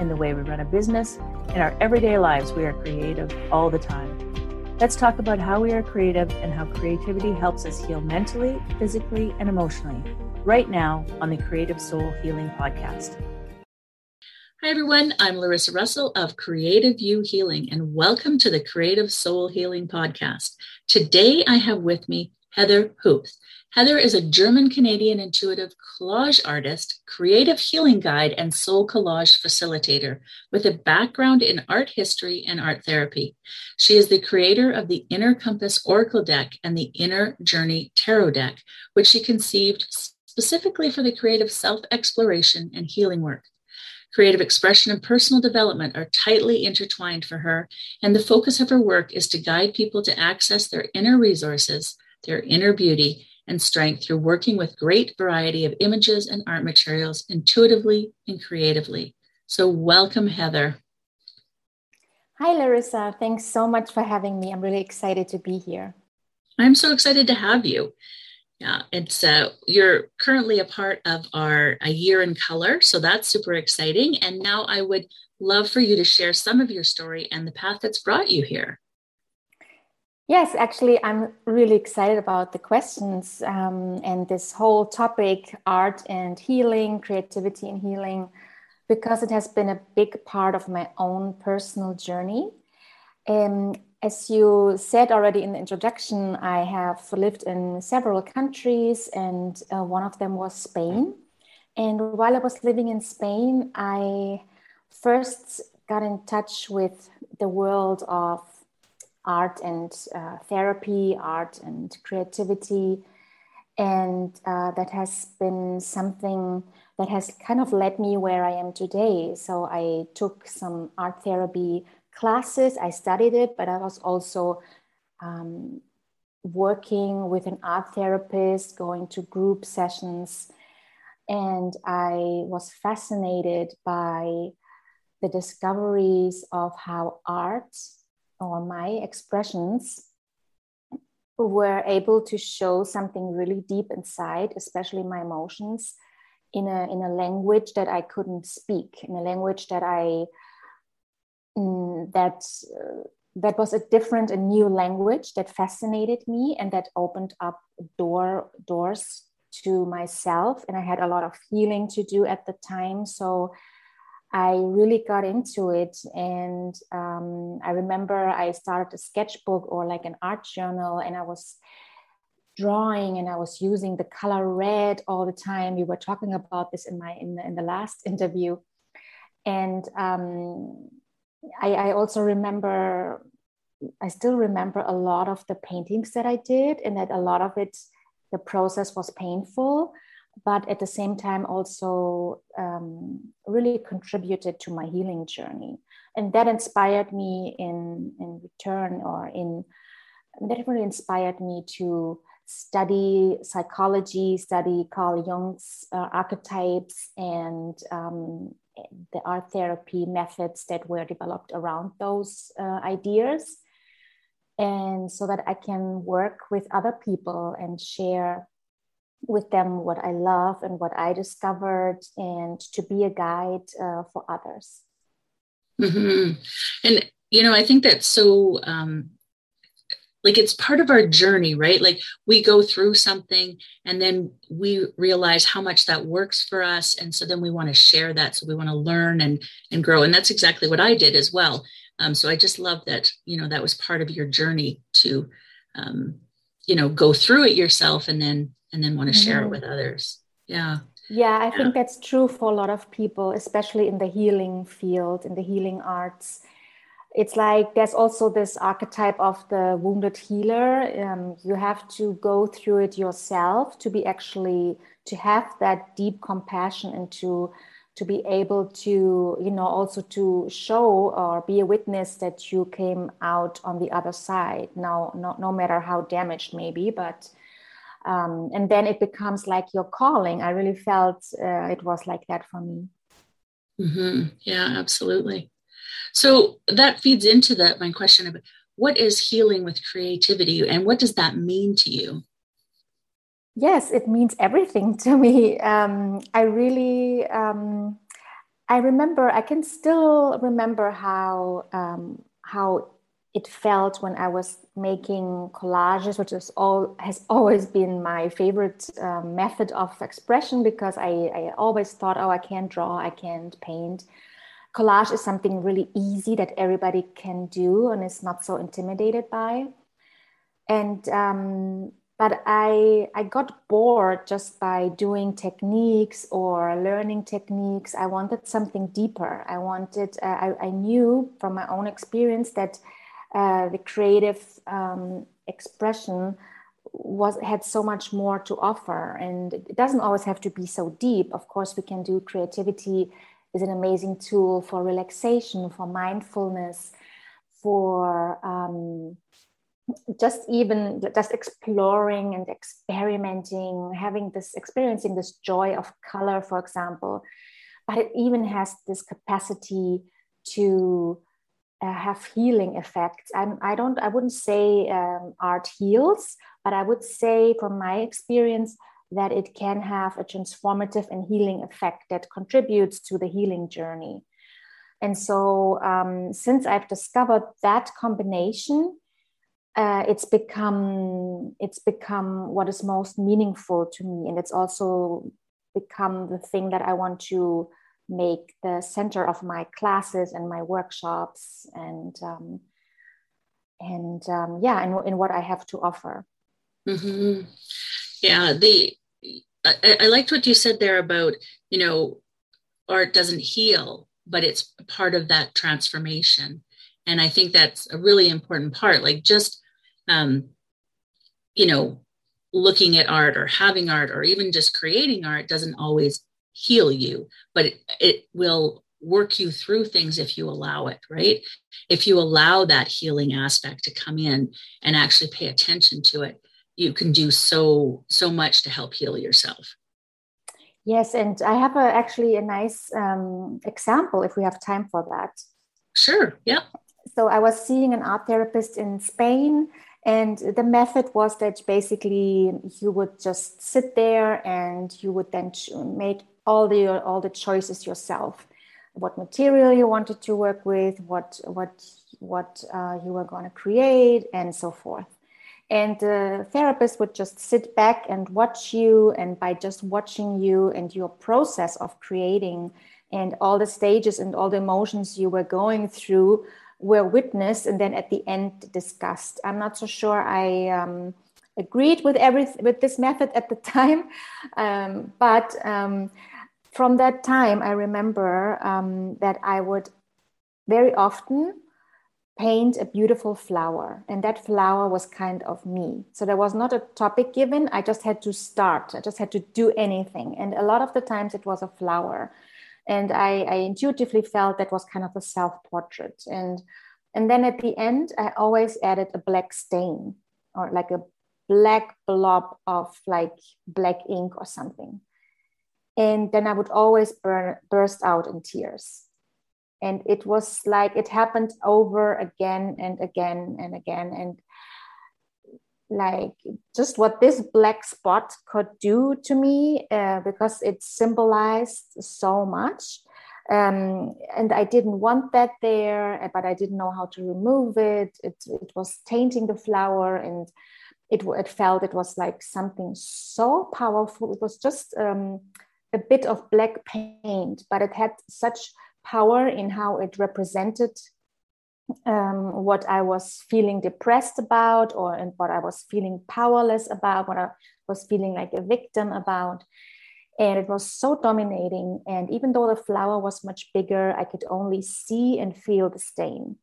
in the way we run a business, in our everyday lives, we are creative all the time. Let's talk about how we are creative and how creativity helps us heal mentally, physically, and emotionally right now on the Creative Soul Healing Podcast. Hi, everyone. I'm Larissa Russell of CreativeU Healing, and welcome to the Creative Soul Healing Podcast. Today, I have with me Heather Hoeps. Heather is a German Canadian intuitive collage artist, creative healing guide, and soul collage facilitator with a background in art history and art therapy. She is the creator of the Inner Compass Oracle deck and the Inner Journey Tarot deck, which she conceived specifically for the creative self exploration and healing work. Creative expression and personal development are tightly intertwined for her, and the focus of her work is to guide people to access their inner resources, their inner beauty, and strength through working with great variety of images and art materials intuitively and creatively. So welcome, Heather. Hi, Larissa. Thanks so much for having me. I'm really excited to be here. I'm so excited to have you. Yeah, it's uh, you're currently a part of our a year in color, so that's super exciting. And now I would love for you to share some of your story and the path that's brought you here. Yes, actually, I'm really excited about the questions um, and this whole topic art and healing, creativity and healing, because it has been a big part of my own personal journey. Um, as you said already in the introduction, I have lived in several countries, and uh, one of them was Spain. And while I was living in Spain, I first got in touch with the world of art and uh, therapy, art and creativity. And uh, that has been something that has kind of led me where I am today. So I took some art therapy classes, I studied it, but I was also um, working with an art therapist, going to group sessions. And I was fascinated by the discoveries of how art or my expressions were able to show something really deep inside, especially my emotions, in a in a language that I couldn't speak, in a language that I mm, that uh, that was a different, a new language that fascinated me and that opened up door doors to myself. And I had a lot of healing to do at the time, so I really got into it. And um, I remember I started a sketchbook or like an art journal, and I was drawing and I was using the color red all the time. We were talking about this in my in the, in the last interview, and um, I, I also remember. I still remember a lot of the paintings that I did, and that a lot of it, the process was painful but at the same time also um, really contributed to my healing journey. And that inspired me in in return or in that really inspired me to study psychology study carl jung's uh, archetypes and um, the art therapy methods that were developed around those uh, ideas. And so that i can work with other people and share with them what I love and what I discovered, and to be a guide uh, for others. Mm-hmm. And you know, I think that's so um, like it's part of our journey, right? Like we go through something and then we realize how much that works for us, and so then we want to share that. So we want to learn and and grow, and that's exactly what I did as well. Um, so I just love that you know that was part of your journey to um, you know go through it yourself and then and then want to share mm-hmm. it with others. Yeah. Yeah, I yeah. think that's true for a lot of people, especially in the healing field, in the healing arts. It's like there's also this archetype of the wounded healer. Um, you have to go through it yourself to be actually to have that deep compassion and to to be able to you know also to show or be a witness that you came out on the other side now no, no matter how damaged maybe but um, and then it becomes like your calling. I really felt uh, it was like that for me. Mm-hmm. yeah absolutely. So that feeds into that my question of what is healing with creativity and what does that mean to you? Yes it means everything to me. Um, i really um, i remember i can still remember how um, how it felt when i was making collages which is all has always been my favorite um, method of expression because I, I always thought oh i can't draw i can't paint collage is something really easy that everybody can do and is not so intimidated by and um, but I, I got bored just by doing techniques or learning techniques. I wanted something deeper. I wanted, uh, I, I knew from my own experience that uh, the creative um, expression was had so much more to offer. And it doesn't always have to be so deep. Of course we can do creativity is an amazing tool for relaxation for mindfulness for um, just even just exploring and experimenting having this experiencing this joy of color for example. But it even has this capacity to uh, have healing effects. I'm, i don't i wouldn't say um, art heals but i would say from my experience that it can have a transformative and healing effect that contributes to the healing journey. And so um, since i've discovered that combination uh, it's become it's become what is most meaningful to me. And it's also become the thing that i want to make the center of my classes and my workshops and um, and um, yeah and in, what i have to offer mm-hmm. yeah the I, I liked what you said there about you know art doesn't heal but it's part of that transformation and i think that's a really important part like just um you know looking at art or having art or even just creating art doesn't always heal you but it, it will work you through things if you allow it right? If you allow that healing aspect to come in and actually pay attention to it you can do so so much to help heal yourself. Yes and i have a, actually a nice um, example if we have time for that. Sure yeah. So I was seeing an art therapist in Spain, and the method was that basically you would just sit there and you would then make all the all the choices yourself, what material you wanted to work with, what what what uh, you were going to create, and so forth. And the therapist would just sit back and watch you, and by just watching you and your process of creating and all the stages and all the emotions you were going through were witnessed and then at the end discussed. I'm not so sure I um, agreed with every with this method at the time, um, but um, from that time I remember um, that I would very often paint a beautiful flower and that flower was kind of me. So there was not a topic given i just had to start i just had to do anything. And a lot of the times it was a flower. And I, I intuitively felt that was kind of a self-portrait. And and then at the end i always added a black stain or like a black blob of like black ink or something and then i would always burn, burst out in tears. And it was like it happened over again and again and again. And like just what this black spot could do to me uh, because it symbolized so much. Um, and i didn't want that there but i didn't know how to remove it. It, it was tainting the flower and it, it felt it was like something so powerful. It was just um, a bit of black paint but it had such power in how it represented um, what I was feeling depressed about, or and what I was feeling powerless about, what I was feeling like a victim about. And it was so dominating. And even though the flower was much bigger, I could only see and feel the stain.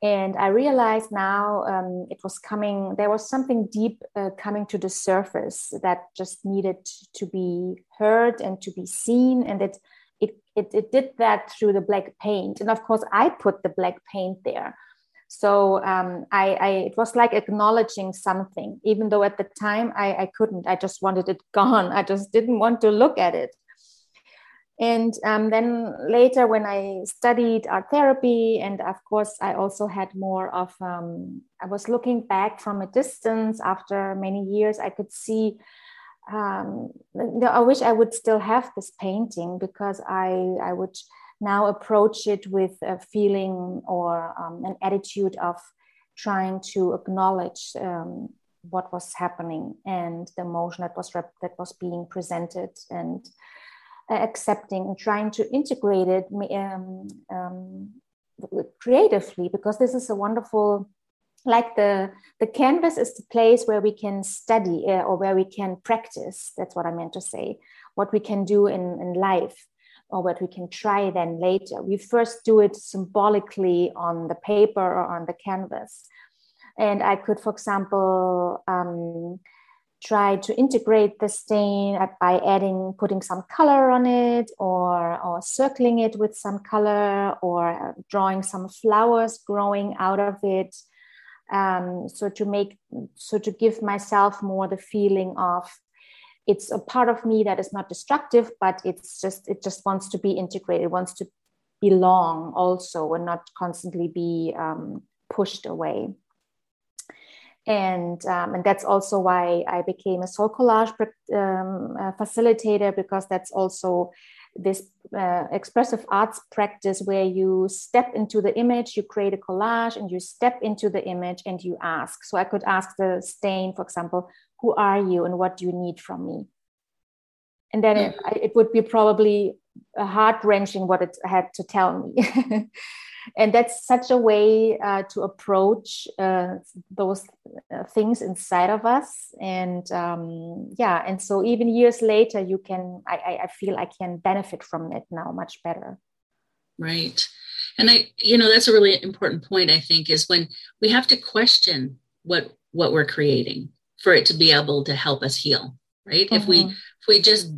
And I realized now um, it was coming, there was something deep uh, coming to the surface that just needed to be heard and to be seen. And it, it, it, it did that through the black paint. And of course, I put the black paint there. So um, I, I, it was like acknowledging something, even though at the time I, I couldn't. I just wanted it gone. I just didn't want to look at it. And um, then later, when I studied art therapy, and of course, I also had more of, um, I was looking back from a distance after many years, I could see. Um, I wish I would still have this painting because I, I would now approach it with a feeling or um, an attitude of trying to acknowledge um, what was happening and the emotion that was rep- that was being presented and accepting and trying to integrate it um, um, creatively because this is a wonderful like the the canvas is the place where we can study uh, or where we can practice that's what i meant to say what we can do in in life or what we can try then later. We first do it symbolically on the paper or on the canvas. And I could, for example, um, try to integrate the stain by adding, putting some color on it, or, or circling it with some color, or drawing some flowers growing out of it. Um, so to make, so to give myself more the feeling of it's a part of me that is not destructive but it's just it just wants to be integrated wants to belong also and not constantly be um, pushed away and um, and that's also why I became a soul collage um, uh, facilitator because that's also this uh, expressive arts practice where you step into the image, you create a collage, and you step into the image and you ask. So I could ask the stain, for example, who are you and what do you need from me? And then it, it would be probably heart wrenching what it had to tell me and that's such a way uh, to approach uh, those uh, things inside of us and um, yeah and so even years later you can I, I feel i can benefit from it now much better right and i you know that's a really important point i think is when we have to question what what we're creating for it to be able to help us heal right mm-hmm. if we mm-hmm. if we just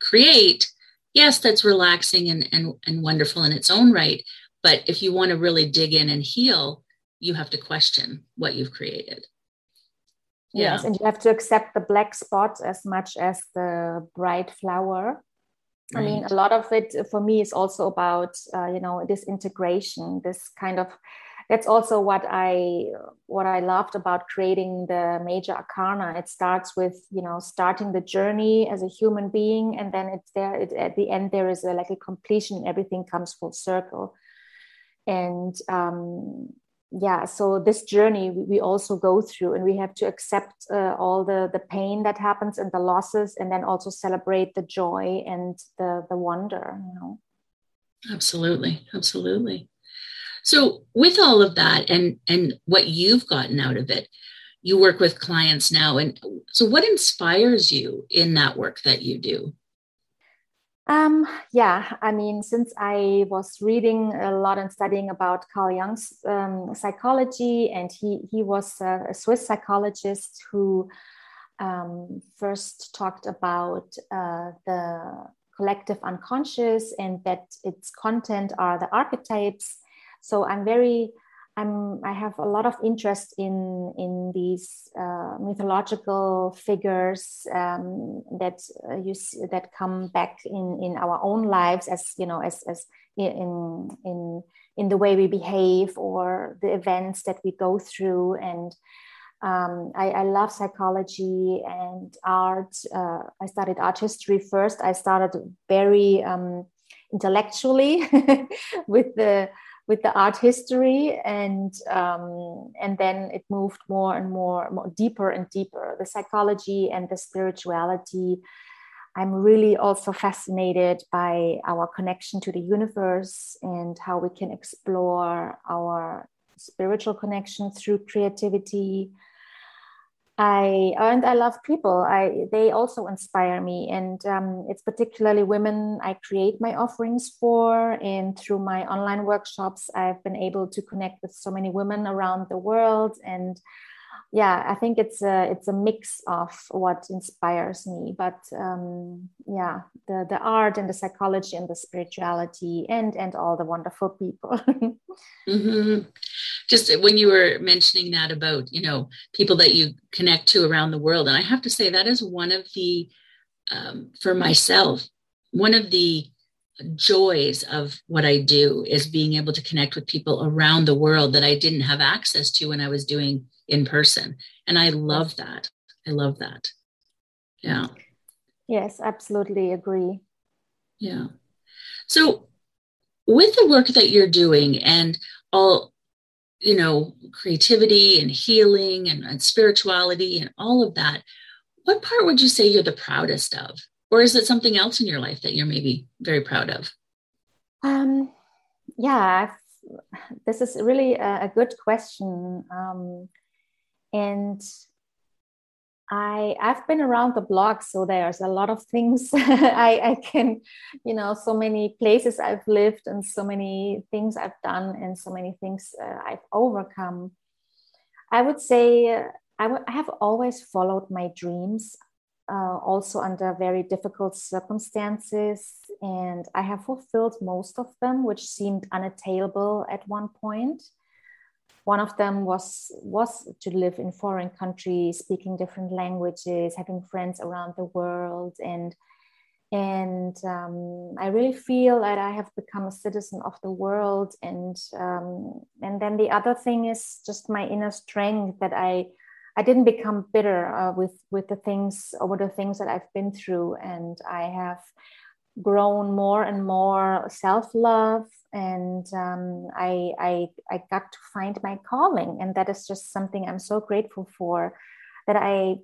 create yes that's relaxing and, and and wonderful in its own right but if you want to really dig in and heal you have to question what you've created yes and you have to accept the black spot as much as the bright flower right. i mean a lot of it for me is also about uh, you know this integration this kind of that's also what I what I loved about creating the major arcana. It starts with you know starting the journey as a human being, and then it's there. It, at the end, there is a, like a completion. Everything comes full circle, and um, yeah. So this journey we also go through, and we have to accept uh, all the the pain that happens and the losses, and then also celebrate the joy and the the wonder. You know. Absolutely, absolutely. So with all of that and and what you've gotten out of it, you work with clients now and so what inspires you in that work that you do? Um, yeah, I mean, since I was reading a lot and studying about Carl Jung's um, psychology, and he he was a, Swiss psychologist who um, first talked about uh, the collective unconscious and that its content are the archetypes. So i'm very I'm, I have a lot of interest in in these uh, mythological figures um, that uh, you see, that come back in, in our own lives as you know as, as in in in the way we behave or the events that we go through and um, I, I, love psychology and art. Uh, I studied art history first. I started very um, intellectually with the with the art history and um, and then it moved more and more, more deeper and deeper. The psychology and the spirituality. I'm really also fascinated by our connection to the universe and how we can explore our spiritual connection through creativity I and I love people. I they also inspire me, and um, it's particularly women I create my offerings for. And through my online workshops, I've been able to connect with so many women around the world, and yeah i think it's a it's a mix of what inspires me but um, yeah the the art and the psychology and the spirituality and and all the wonderful people mm-hmm. Just when you were mentioning that about you know people that you connect to around the world and i have to say that is one of the um, for myself one of the joys of what I do is being able to connect with people around the world that I didn't have access to when I was doing in person. And I love that. I love that. Yeah. Yes, absolutely agree. Yeah. So, with the work that you're doing and all, you know, creativity and healing and, and spirituality and all of that, what part would you say you're the proudest of? Or is it something else in your life that you're maybe very proud of? Um, yeah, this is really a, a good question. Um, and I I've been around the block, so there's a lot of things I, I can, you know, so many places I've lived and so many things I've done and so many things uh, I've overcome. I would say uh, I, w- I have always followed my dreams uh, also under very difficult circumstances. And I have fulfilled most of them, which seemed unattainable at one point. One of them was was to live in foreign countries, speaking different languages, having friends around the world, and and um, I really feel that I have become a citizen of the world. And um, and then the other thing is just my inner strength that I I didn't become bitter uh, with with the things over the things that I've been through, and I have grown more and more self love, and um, I, I I got to find my calling, and that is just something I'm so grateful for. That I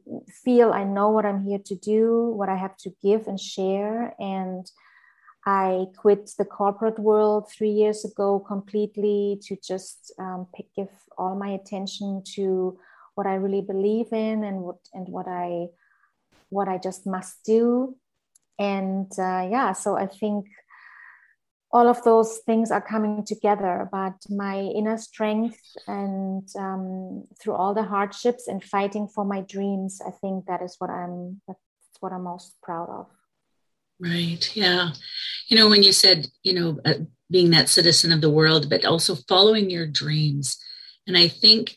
feel I know what I'm here to do, what I have to give and share, and I quit the corporate world three years ago completely to just um, pick, give all my attention to what I really believe in and what and what I what I just must do. And uh, yeah, so I think all of those things are coming together. But my inner strength and um, through all the hardships and fighting for my dreams, I think that is what I'm that's what I'm most proud of. Right. Yeah. You know, when you said, you know, uh, being that citizen of the world, but also following your dreams. And I think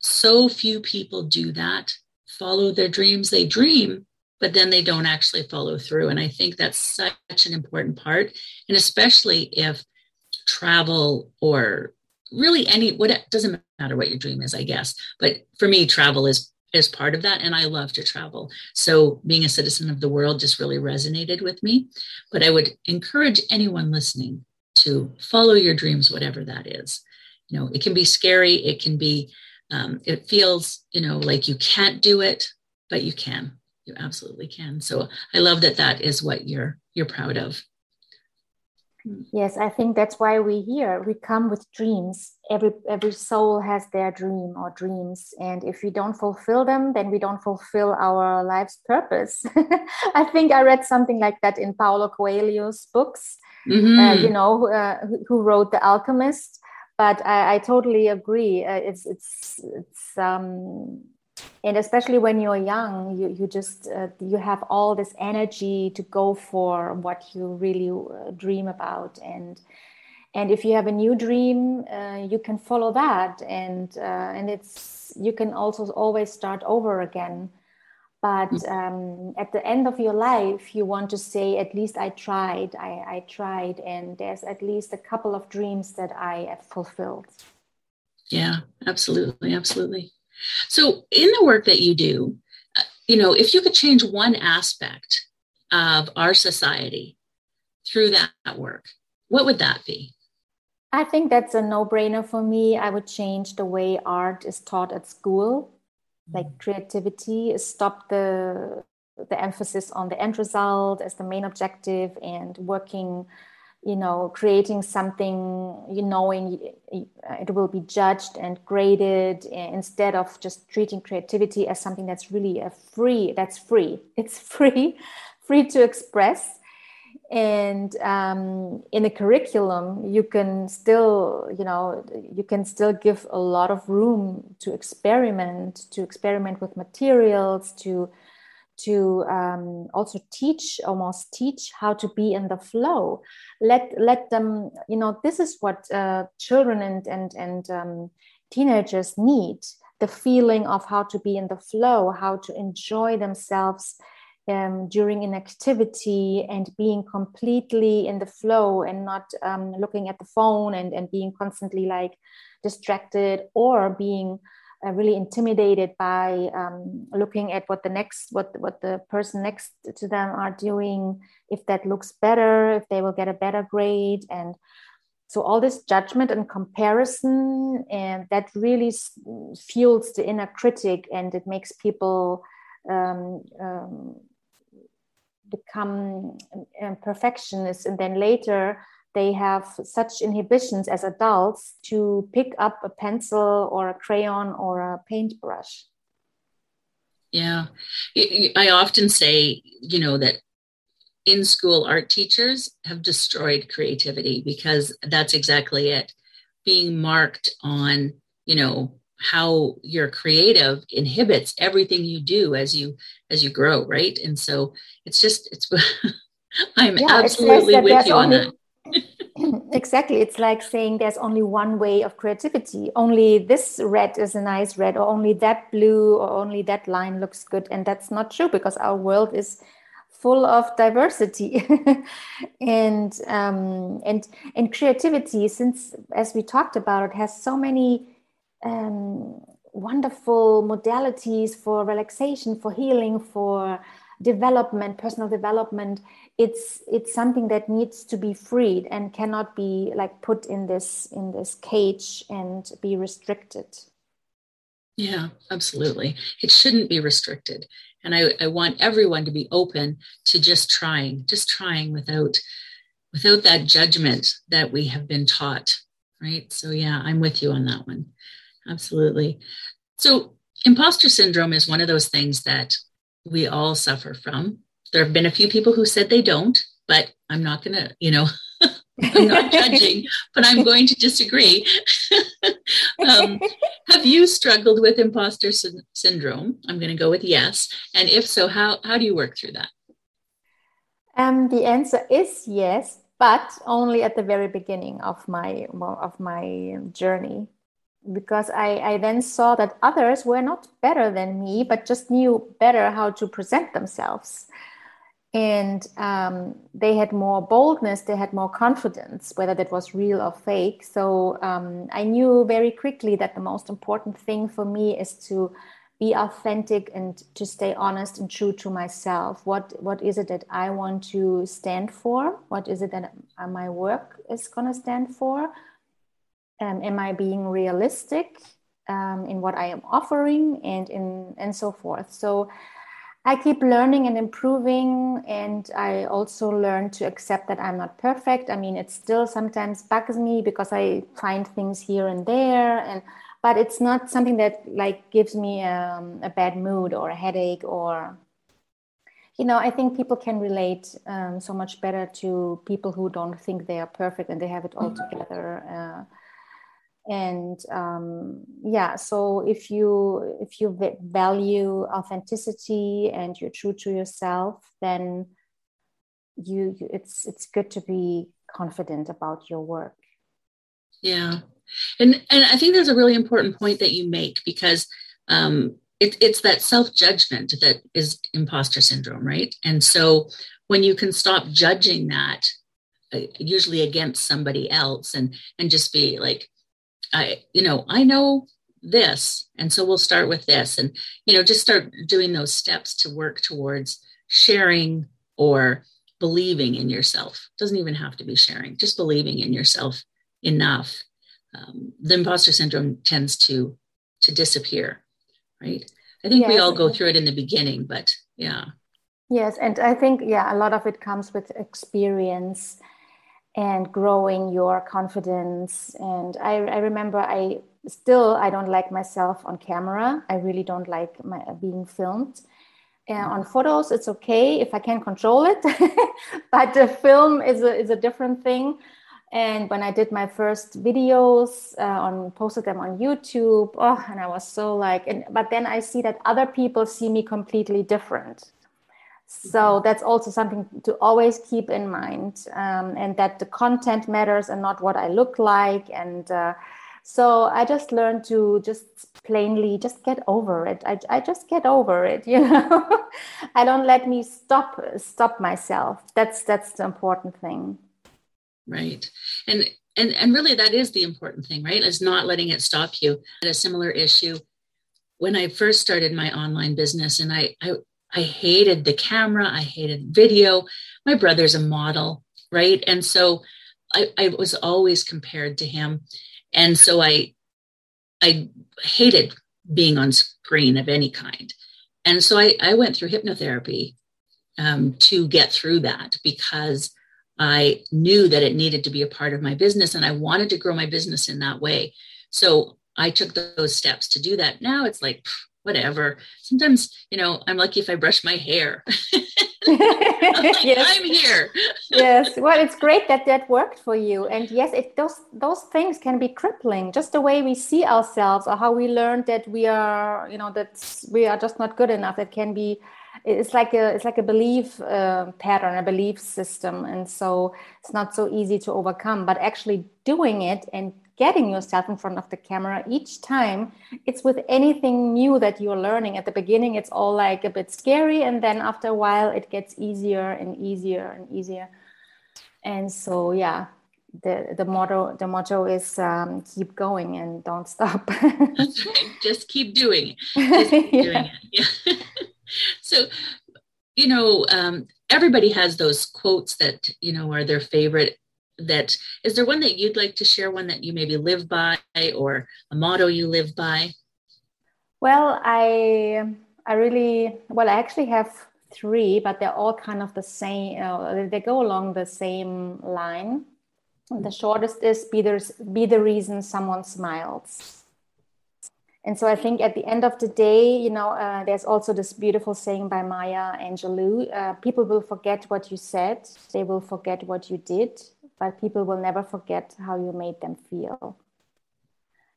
so few people do that, follow their dreams. They dream, but then they don't actually follow through. And I think that's such an important part. And especially if travel or really any what it doesn't matter what your dream is, I guess. But for me, travel is is part of that and i love to travel so being a citizen of the world just really resonated with me but i would encourage anyone listening to follow your dreams whatever that is you know it can be scary it can be um, it feels you know like you can't do it but you can you absolutely can. So i love that that is what you're you're proud of. Yes i think that's why we're here we come with dreams. Every every soul has their dream or dreams. And if we don't fulfill them then we don't fulfill our life's purpose. I think i read something like that in paulo coelho's books mm-hmm. uh, you know uh, who wrote the alchemist. But I, I totally agree. Uh, it's it's it's um, and especially when you're young, you you just uh, you have all this energy to go for what you really uh, dream about, and and if you have a new dream, uh, you can follow that, and uh, and it's you can also always start over again. But mm. um, at the end of your life you want to say at least i tried. I, I, tried. And there's at least a couple of dreams that i have fulfilled. Yeah absolutely absolutely so in the work that you do uh, you know if you could change one aspect of our society through that work what would that be? I think that's a no-brainer for me. I would change the way art is taught at school. Like mm. creativity stop the the emphasis on the end result as the main objective and working you know creating something you knowing it will be judged and graded instead of just treating creativity as something that's really a free that's free. It's free free to express. And um, in a curriculum you can still you know you can still give a lot of room to experiment to experiment with materials to to um, also teach almost teach how to be in the flow. Let let them you know this is what uh, children and and and um, teenagers need the feeling of how to be in the flow how to enjoy themselves um, during an activity and being completely in the flow and not um, looking at the phone and, and being constantly like distracted or being uh, really intimidated by um, looking at what the next what what the person next to them are doing if that looks better if they will get a better grade. And so all this judgment and comparison and that really fuels the inner critic and it makes people um, um, become um, perfectionists. And then later they have such inhibitions as adults to pick up a pencil or a crayon or a paintbrush. Yeah. I often say you know that in school art teachers have destroyed creativity because that's exactly it. Being marked on you know how you're creative inhibits everything you do as you as you grow right? And so it's just it's i'm yeah, absolutely with you only, on that exactly. It's like saying there's only one way of creativity. Only this red is a nice red or only that blue or only that line looks good. And that's not true because our world is full of diversity. And um, and and creativity since as we talked about it has so many um, wonderful modalities for relaxation, for healing, for development, personal development. It's it's something that needs to be freed and cannot be like put in this in this cage and be restricted. Yeah, absolutely. It shouldn't be restricted. And I, I want everyone to be open to just trying, just trying without without that judgment that we have been taught. Right. So yeah, I'm with you on that one absolutely. So, imposter syndrome is one of those things that we all suffer from. There have been a few people who said they don't, but I'm not going to, you know, I'm not judging, but I'm going to disagree. um, have you struggled with imposter sy- syndrome? I'm going to go with yes. And if so, how, how do you work through that? Um, the answer is yes, but only at the very beginning of my of my journey because I, I then saw that others were not better than me, but just knew better how to present themselves. And um, they had more boldness, they had more confidence, whether that was real or fake. So um, I knew very quickly that the most important thing for me is to be authentic and to stay honest and true to myself. What what is it that I want to stand for? What is it that my work is going to stand for? um, am i being realistic um, in what i am offering and in and so forth so i keep learning and improving and i also learn to accept that i'm not perfect. I mean it still sometimes bugs me because i find things here and there and but it's not something that like gives me um, a bad mood or a headache or you know i think people can relate um, so much better to people who don't think they are perfect and they have it all together uh, and um, yeah so if you if you value authenticity and you're true to yourself then you, you it's it's good to be confident about your work. Yeah. And and i think there's a really important point that you make because um, it, it's that self-judgment that is imposter syndrome right? And so when you can stop judging that uh, usually against somebody else and and just be like I, you know, I know this, and so we'll start with this, and you know, just start doing those steps to work towards sharing or believing in yourself. Doesn't even have to be sharing, just believing in yourself enough. Um, the imposter syndrome tends to to disappear, right? I think yes. we all go through it in the beginning, but yeah. Yes, and I think yeah, a lot of it comes with experience and growing your confidence. And I, I remember I still I don't like myself on camera. I really don't like my being filmed. on photos it's okay if i can control it but the film is a, is a different thing and when i did my first videos uh, on posted them on youtube oh and i was so like and but then i see that other people see me completely different so that's also something to always keep in mind um, and that the content matters and not what i look like. And uh, so i just learned to just plainly just get over it. I, I just get over it you know? I don't let me stop stop myself. That's that's the important thing. Right. And and and really that is the important thing right? Is not letting it stop you. A similar issue when i first started my online business and i i I hated the camera, I hated video. My brother's a model, right? And so I, I was always compared to him. And so I I hated being on screen of any kind. And so I, I went through hypnotherapy um, to get through that because I knew that it needed to be a part of my business and I wanted to grow my business in that way. So I took those steps to do that. Now it's like, whatever. Sometimes, you know, I'm lucky if I brush my hair. I'm, like, yes. I'm here. yes. Well, it's great that that worked for you. And yes, it those those things can be crippling. Just the way we see ourselves or how we learned that we are, you know, that we are just not good enough. It can be it's like a it's like a belief uh, pattern a belief system. And so it's not so easy to overcome. But actually doing it and getting yourself in front of the camera each time it's with anything new that you're learning. At the beginning it's all like a bit scary. And then after a while it gets easier and easier and easier. And so yeah the the motto the motto is um, keep going and don't stop. Just keep doing it, just keep yeah. doing it. yeah so you know um, everybody has those quotes that you know are their favorite that is there one that you'd like to share one that you maybe live by or a motto you live by? Well i i really well i actually have three but they're all kind of the same uh, they go along the same line. The shortest is be the, be the reason someone smiles and so I think at the end of the day, you know, uh, there's also this beautiful saying by Maya Angelou uh, people will forget what you said, they will forget what you did, but people will never forget how you made them feel.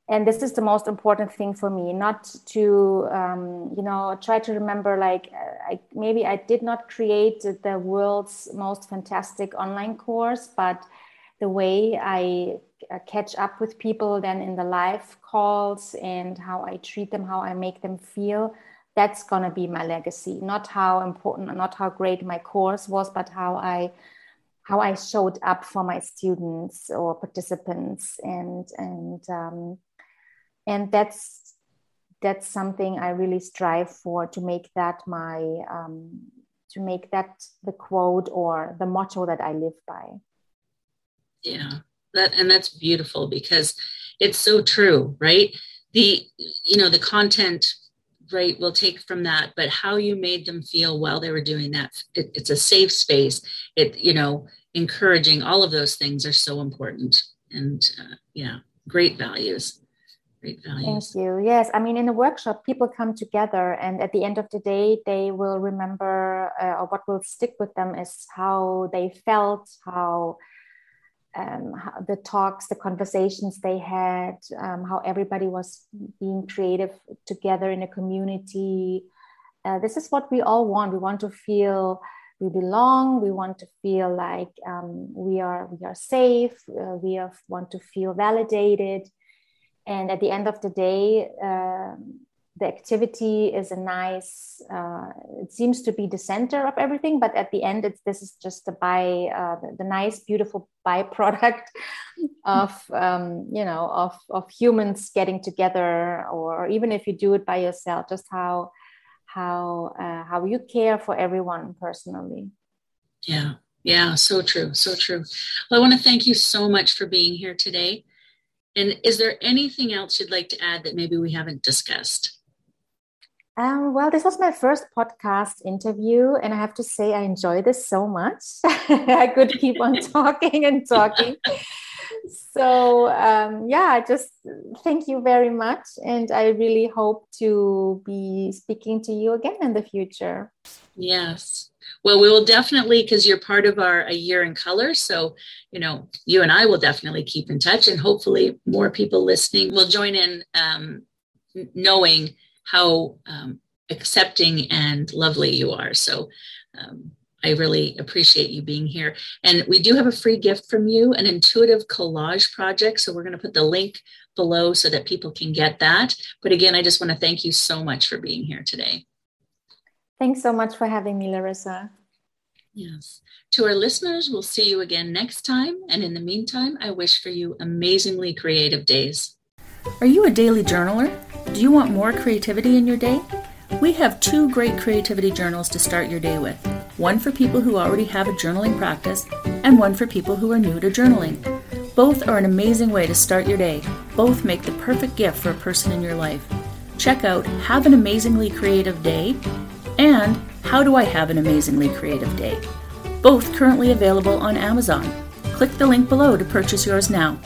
And this is the most important thing for me, not to, um, you know, try to remember like I, maybe I did not create the world's most fantastic online course, but the way I uh, catch up with people then in the live calls and how I treat them, how I make them feel, that's going to be my legacy. Not how important, not how great my course was, but how I how I showed up for my students or participants, and and um, and that's that's something I really strive for to make that my um, to make that the quote or the motto that I live by. Yeah, that and that's beautiful because it's so true, right? The you know the content right will take from that but how you made them feel while they were doing that it, it's a safe space. It you know encouraging all of those things are so important and uh, yeah great values great values. Thank you. Yes i mean in the workshop people come together and at the end of the day they will remember uh, or what will stick with them is how they felt how um, the talks, the conversations they had, um, how everybody was being creative together in a community. Uh, this is what we all want. We want to feel we belong. We want to feel like um, we are we are safe. Uh, we want to feel validated. And at the end of the day, uh, the activity is a nice uh, it seems to be the center of everything but at the end it's this is just the by uh, the, the, nice beautiful byproduct of um, you know of of humans getting together or even if you do it by yourself just how how uh, how you care for everyone personally. Yeah. Yeah. So true. So true. Well i want to thank you so much for being here today. And is there anything else you'd like to add that maybe we haven't discussed um, well, this was my first podcast interview, and I have to say I enjoy this so much. I could keep on talking and talking. so um, yeah, just thank you very much, and I really hope to be speaking to you again in the future. Yes. Well, we will definitely, because you're part of our A Year in Color. So, you know, you and I will definitely keep in touch, and hopefully more people listening will join in um, knowing how um, accepting and lovely you are. So, um, I really appreciate you being here. And we do have a free gift from you, an intuitive collage project. So we're going to put the link below so that people can get that. But again, I just want to thank you so much for being here today. Thanks so much for having me, Larissa. Yes. To our listeners, we'll see you again next time. And in the meantime, I wish for you amazingly creative days. Are you a daily journaler? Do you want more creativity in your day? We have two great creativity journals to start your day with one for people who already have a journaling practice, and one for people who are new to journaling. Both are an amazing way to start your day. Both make the perfect gift for a person in your life. Check out Have an Amazingly Creative Day and How Do I Have an Amazingly Creative Day? Both currently available on Amazon. Click the link below to purchase yours now.